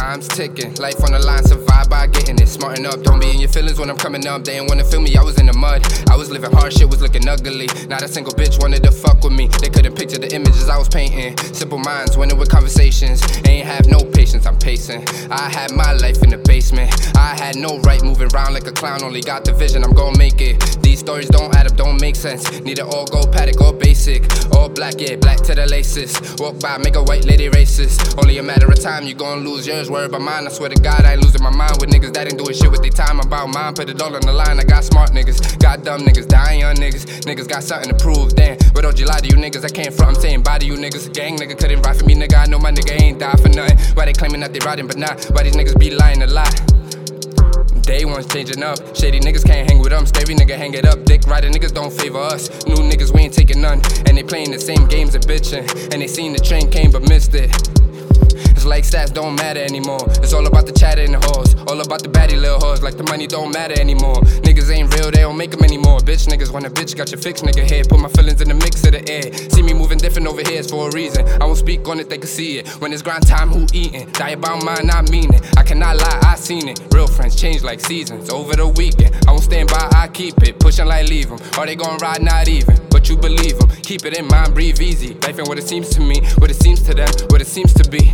time's ticking. Life on the line, survive by getting it. Smarten up, don't be in your feelings when I'm coming up. They ain't wanna feel me, I was in the mud. I was living hard, shit was looking ugly. Not a single bitch wanted to fuck with me. They couldn't picture the images I was painting. Simple minds winning with conversations. Ain't have no patience, I'm pacing. I had my life in the basement. I had no right moving around like a clown. Only got the vision, I'm gonna make it. Sense. Need it all gold Patek or basic. All black, yeah, black to the laces. Walk by, make a white lady racist. Only a matter of time, you gon' lose yours. Worry about mine. I swear to God, I ain't losing my mind with niggas that ain't doing shit with their time about mine. Put it all on the line. I got smart niggas, got dumb niggas, dying young niggas. Niggas got something to prove. Damn, but don't you lie to you niggas? I can't front. I'm saying to you niggas. Gang nigga couldn't ride for me, nigga. I know my nigga ain't die for nothing. Why they claiming that they riding, but not? Why these niggas be lying a lot? Day one's changing up. Shady niggas can't hang with them. Scary nigga hang it up. Dick riding niggas don't favor us. New niggas, we ain't taking none. And they playing the same games and bitching. And they seen the train came but missed it. Like stats don't matter anymore. It's all about the chatter and the hoes. All about the baddie little hoes. Like the money don't matter anymore. Niggas ain't real, they don't make them anymore. Bitch niggas want a bitch, got your fix, nigga head. Put my feelings in the mix of the air. See me moving different over here, it's for a reason. I won't speak on it, they can see it. When it's grind time, who eating? Die about mine, I mean it. I cannot lie, I seen it. Real friends change like seasons. Over the weekend, I won't stand by, I keep it. Pushing like leave them. Or they gon' ride, not even. But you believe them. Keep it in mind, breathe easy. Life ain't what it seems to me, what it seems to them, what it seems to be.